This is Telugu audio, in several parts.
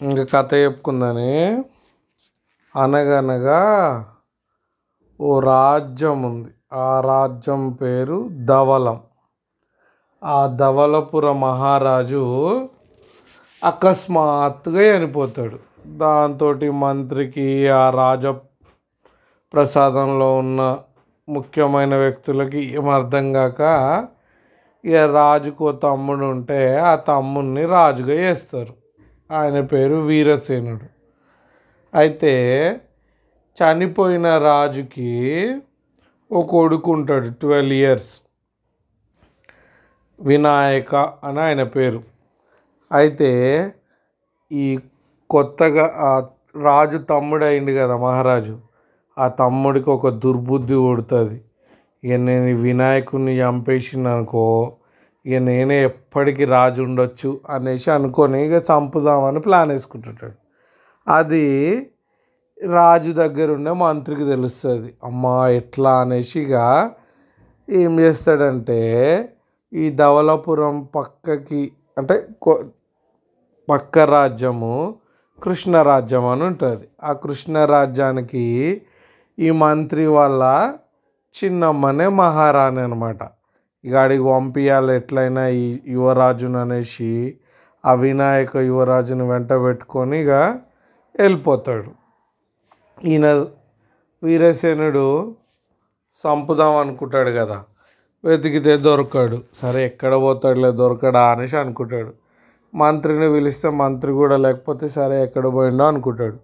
ఇంక కథ చెప్పుకుందని. అనగనగా ఓ రాజ్యం ఉంది ఆ రాజ్యం పేరు ధవలం ఆ ధవలపుర మహారాజు అకస్మాత్తుగా చనిపోతాడు. దాంతో మంత్రికి ఆ రాజ ప్రసాదంలో ఉన్న ముఖ్యమైన వ్యక్తులకి ఏం అర్థం కాక ఇక రాజుకు తమ్ముడు ఉంటే ఆ తమ్ముడిని రాజుగా చేస్తారు. ఆయన పేరు వీరసేనుడు. అయితే చనిపోయిన రాజుకి ఓ కొడుకు ఉంటాడు ట్వెల్వ్ ఇయర్స్. వినాయక అని ఆయన పేరు. అయితే ఈ కొత్తగా ఆ రాజు తమ్ముడు అయింది కదా మహారాజు. ఆ తమ్ముడికి ఒక దుర్బుద్ధి కొడుతుంది ఇక నేను వినాయకుడిని చంపేసిన అనుకో ఇక నేనే ఎప్పటికీ రాజు ఉండొచ్చు అనేసి అనుకొని ఇక చంపుదామని ప్లాన్ వేసుకుంటుంటాడు. అది రాజు దగ్గర ఉండే మంత్రికి తెలుస్తుంది. అమ్మ ఎట్లా అనేసి ఇక ఏం చేస్తాడంటే ఈ ధవలపురం పక్కకి అంటే కొ- పక్క రాజ్యము కృష్ణ రాజ్యం అని ఉంటుంది. ఆ కృష్ణ రాజ్యానికి ఈ మంత్రి వాళ్ళ చిన్నమ్మనే మహారాణి అనమాట ఇక ఆడికి పంపించాలి ఎట్లయినా ఈ యువరాజును అనేసి ఆ వినాయక యువరాజుని వెంట పెట్టుకొని ఇక వెళ్ళిపోతాడు. ఈయన వీరసేనుడు చంపుదాం అనుకుంటాడు కదా వెతికితే దొరకాడు. సరే ఎక్కడ పోతాడులే దొరకడా అనేసి అనుకుంటాడు. మంత్రిని పిలిస్తే మంత్రి కూడా లేకపోతే సరే ఎక్కడ పోయిండో అనుకుంటాడు.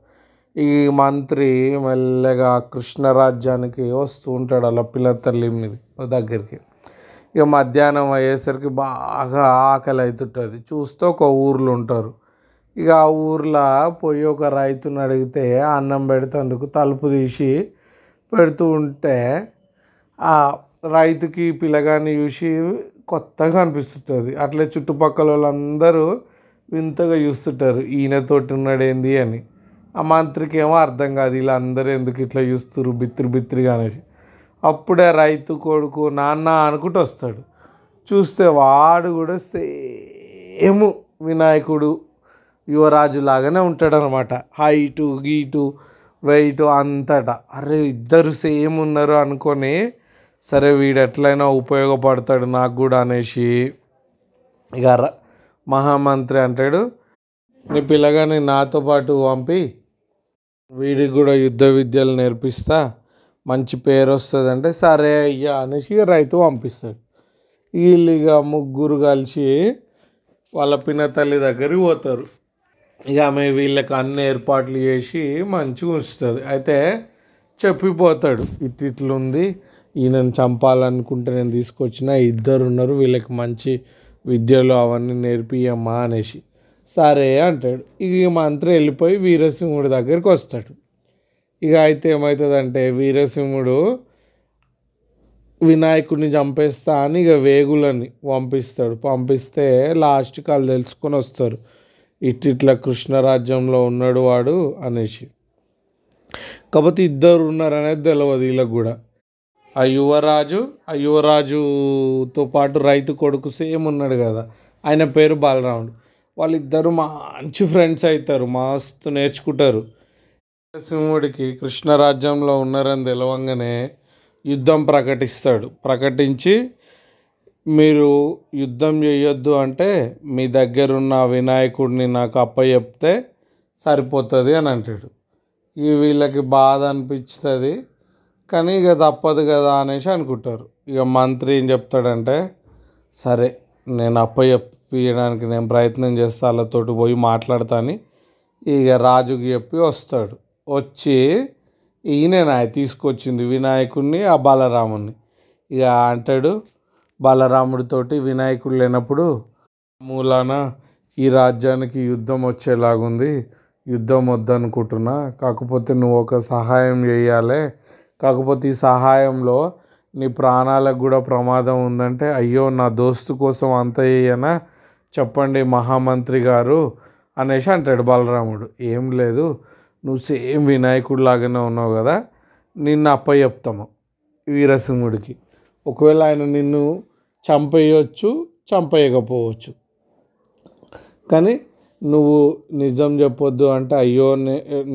ఈ మంత్రి మెల్లగా కృష్ణ రాజ్యానికి వస్తూ ఉంటాడు అలా పిల్ల తల్లి మీద దగ్గరికి. ఇక మధ్యాహ్నం అయ్యేసరికి బాగా ఆకలి అవుతుంటుంది చూస్తే ఒక ఊర్లో ఉంటారు. ఇక ఆ ఊర్లో పోయి ఒక రైతుని అడిగితే అన్నం పెడుతందుకు తలుపు తీసి పెడుతూ ఉంటే ఆ రైతుకి పిల్లగాని చూసి కొత్తగా అనిపిస్తుంటుంది. అట్లే చుట్టుపక్కల వాళ్ళందరూ వింతగా చూస్తుంటారు. ఈయనతోటి ఉన్నాడేంది అని. ఆ మంత్రికి ఏమో అర్థం కాదు. వీళ్ళందరూ ఎందుకు ఇట్లా చూస్తున్నారు బిత్తిరి బిత్తిరిగా అనేసి. అప్పుడే రైతు కొడుకు నాన్న అనుకుంటూ వస్తాడు. చూస్తే వాడు కూడా సేమ్ వినాయకుడు యువరాజు లాగానే ఉంటాడనమాట. హైటు గీటు వెయిట్ అంతటా. అరే ఇద్దరు సేమ్ ఉన్నారు అనుకొని సరే వీడు ఎట్లయినా ఉపయోగపడతాడు నాకు కూడా అనేసి ఇక మహామంత్రి అంటాడు. నీ పిల్లగాని నాతో పాటు పంపి వీడికి కూడా యుద్ధ విద్యలు నేర్పిస్తా. మంచి పేరు వస్తుంది అంటే సరే అయ్యా అనేసి రైతు పంపిస్తాడు. వీళ్ళు ఇక ముగ్గురు కలిసి వాళ్ళ పిన్న తల్లి దగ్గరికి పోతారు. ఇక ఆమె వీళ్ళకి అన్ని ఏర్పాట్లు చేసి మంచిగా ఉంచుతుంది. అయితే చెప్పిపోతాడు ఇట్ ఇట్లుంది ఈయనను చంపాలనుకుంటే నేను తీసుకొచ్చిన ఇద్దరు ఉన్నారు వీళ్ళకి మంచి విద్యలు అవన్నీ నేర్పియమ్మా అనేసి. సరే అంటాడు. ఇక మంత్రి వెళ్ళిపోయి వీరసింహుడి దగ్గరికి వస్తాడు. ఇక అయితే ఏమవుతుందంటే వీరసింహుడు వినాయకుడిని చంపేస్తా అని ఇక వేగులని పంపిస్తాడు. పంపిస్తే లాస్ట్కి వాళ్ళు తెలుసుకొని వస్తారు. ఇట్ ఇట్లా కృష్ణరాజ్యంలో ఉన్నాడు వాడు అనేసి. కాకపోతే ఇద్దరు ఉన్నారనేది తెలియదు వీళ్ళకి కూడా. ఆ యువరాజు ఆ యువరాజుతో పాటు రైతు కొడుకు సేమ్ ఉన్నాడు కదా. ఆయన పేరు బాలరాముడు. వాళ్ళిద్దరు మంచి ఫ్రెండ్స్ అవుతారు. మస్తు నేర్చుకుంటారు. నరసింహుడికి కృష్ణరాజ్యంలో ఉన్నారని తెలవంగానే యుద్ధం ప్రకటిస్తాడు. ప్రకటించి మీరు యుద్ధం చేయొద్దు అంటే మీ దగ్గరున్న వినాయకుడిని నాకు అప్పచెప్తే సరిపోతుంది అని అంటాడు. ఈ వీళ్ళకి బాధ అనిపిస్తుంది కానీ ఇక తప్పదు కదా అనేసి అనుకుంటారు. ఇక మంత్రి ఏం చెప్తాడంటే సరే నేను అప్పచెప్పియడానికి నేను ప్రయత్నం చేస్తా వాళ్ళతోటి పోయి మాట్లాడతాను ఇక రాజుకి చెప్పి వస్తాడు. వచ్చి ఈయన తీసుకొచ్చింది వినాయకుడిని ఆ బాలరాముణ్ణి. ఇక అంటాడు బలరాముడితోటి వినాయకుడు లేనప్పుడు మూలాన ఈ రాజ్యానికి యుద్ధం వచ్చేలాగుంది. యుద్ధం వద్దనుకుంటున్నా. కాకపోతే నువ్వు ఒక సహాయం చేయాలి. కాకపోతే ఈ సహాయంలో నీ ప్రాణాలకు కూడా ప్రమాదం ఉందంటే అయ్యో నా దోస్తు కోసం అంత చేయనా? చెప్పండి మహామంత్రి గారు అనేసి అంటాడు బలరాముడు. ఏం లేదు. నువ్వు సేమ్ వినాయకుడు లాగానే ఉన్నావు కదా నిన్ను అప్ప చెప్తాము వీరసింహుడికి ఒకవేళ ఆయన నిన్ను చంపేయచ్చు చంపేయకపోవచ్చు. కానీ నువ్వు నిజం చెప్పొద్దు అంటే అయ్యో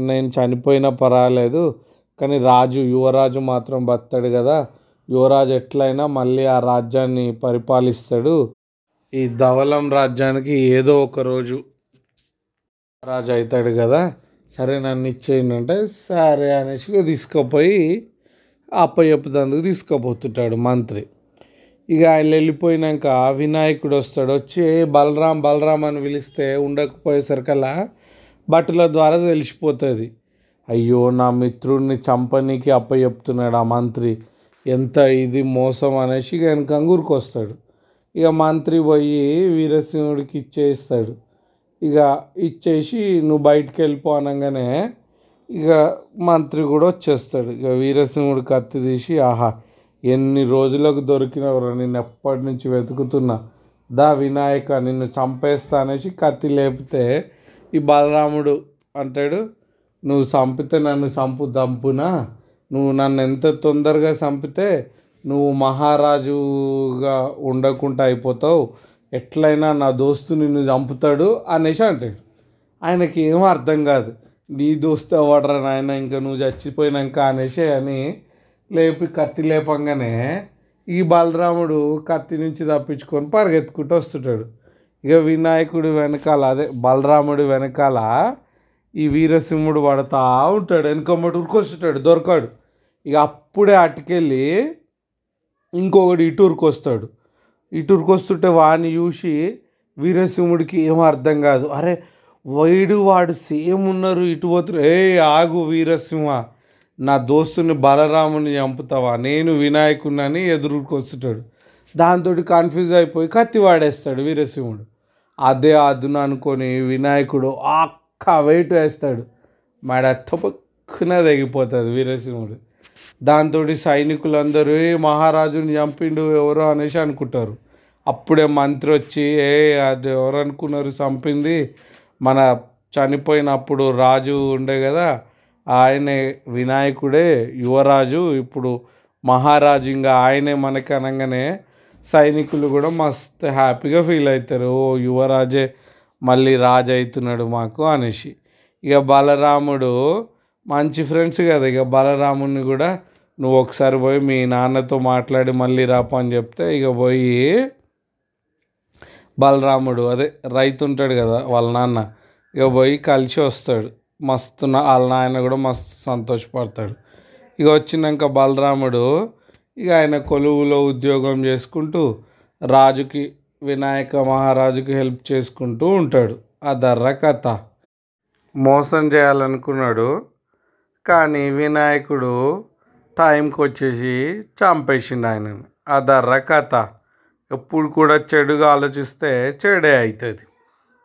నేను చనిపోయినా పర్వాలేదు కానీ రాజు యువరాజు మాత్రం బతాడు కదా. యువరాజు ఎట్లయినా మళ్ళీ ఆ రాజ్యాన్ని పరిపాలిస్తాడు. ఈ ధవలం రాజ్యానికి ఏదో ఒక రోజు రాజు అవుతాడు కదా. సరే నన్ను ఇచ్చేయండి అంటే సరే అనేసి తీసుకుపోయి తీసుకుపోయి అప్పచెప్పుతందుకు తీసుకుపోతుంటాడు మంత్రి. ఇక ఆయన వెళ్ళిపోయినాక వినాయకుడు వస్తాడు వచ్చి బలరాం బలరాం అని పిలిస్తే ఉండకపోయేసరికల్లా బట్టల ద్వారా తెలిసిపోతుంది. అయ్యో నా మిత్రుడిని చంపనీకి అప్పచెప్తున్నాడు ఆ మంత్రి. ఎంత ఇది మోసం అనేసి ఇక కంగూరుకు వస్తాడు ఇక మంత్రి పోయి వీరసింహుడికి ఇచ్చేస్తాడు. ఇక ఇచ్చేసి నువ్వు బయటికి వెళ్ళిపో అనగానే ఇక మంత్రి కూడా వచ్చేస్తాడు. ఇక వీరసింహుడు కత్తి తీసి ఆహా ఎన్ని రోజులకు దొరికినవరా నేను ఎప్పటి నుంచి వెతుకుతున్నా? దా వినాయక నిన్ను చంపేస్తా అనేసి కత్తి లేపితే ఈ బలరాముడు అంటాడు నువ్వు చంపితే నన్ను చంపు దంపునా? నువ్వు నన్ను ఎంత తొందరగా చంపితే నువ్వు మహారాజుగా ఉండకుండా అయిపోతావు. ఎట్లయినా నా దోస్తు నిన్ను చంపుతాడు అనేసి అంటాడు ఆయనకి ఏం అర్థం కాదు. నీ దోస్తు ఎవడరా నాయన ఇంకా నువ్వు చచ్చిపోయినాక అనేసి అని లేపి కత్తి లేపంగానే ఈ బలరాముడు కత్తి నుంచి తప్పించుకొని పరిగెత్తుకుంటూ వస్తుంటాడు. ఇక వినాయకుడు వెనకాల అదే బలరాముడు వెనకాల ఈ వీరసింహుడు పడతా ఉంటాడు. వెనకమ్మటి ఉరికొస్తుంటాడు దొరకాడు. ఇక అప్పుడే అటుకెళ్ళి ఇంకొకటి ఇటూరుకు వస్తాడు. ఇటుకొస్తుంటే వస్తుంటే వాడిని చూసి వీరసింహుడికి ఏం అర్థం కాదు. అరే వైడు వాడు సేమ్ ఉన్నారు ఇటు పోతున్నారు ఏ ఆగు వీరసింహ నా దోస్తుని బలరాముని చంపుతావా? నేను వినాయకుడిని ఎదురుకు వస్తుంటాడు దాంతో కన్ఫ్యూజ్ అయిపోయి కత్తి వాడేస్తాడు వీరసింహుడు. అదే అదును అనుకొని వినాయకుడు అక్క వెయిట్ వేస్తాడు. మాడ టపక్కున తెగిపోతుంది వీరసింహుడు. దాంతో సైనికులందరూ ఏ మహారాజుని చంపిండు ఎవరో? అనేసి అనుకుంటారు. అప్పుడే మంత్రి వచ్చి ఏ అది ఎవరు అనుకున్నారు చంపింది? మన చనిపోయినప్పుడు రాజు ఉండే కదా ఆయనే వినాయకుడే యువరాజు. ఇప్పుడు మహారాజు ఇంకా ఆయనే మనకి అనగానే సైనికులు కూడా మస్తు హ్యాపీగా ఫీల్ అవుతారు. ఓ యువరాజే మళ్ళీ రాజు అవుతున్నాడు మాకు అనేసి. ఇక బలరాముడు మంచి ఫ్రెండ్స్ కదా. ఇక బలరాముని కూడా నువ్వు ఒకసారి పోయి మీ నాన్నతో మాట్లాడి మళ్ళీ రాపో అని చెప్తే ఇక పోయి బలరాముడు అదే రైతు ఉంటాడు కదా వాళ్ళ నాన్న ఇక పోయి కలిసి వస్తాడు. మస్తు వాళ్ళ నాయన కూడా మస్తు సంతోషపడతాడు. ఇక వచ్చినాక బలరాముడు ఇక ఆయన కొలువులో ఉద్యోగం చేసుకుంటూ రాజుకి వినాయక మహారాజుకి హెల్ప్ చేసుకుంటూ ఉంటాడు. ఆ దర్ర కథ. మోసం చేయాలనుకున్నాడు. కానీ వినాయకుడు టైంకి వచ్చేసి చంపేసిండు ఆయనని. ఆ కథ ఎప్పుడు కూడా చెడుగా ఆలోచిస్తే చెడే అవుతుంది.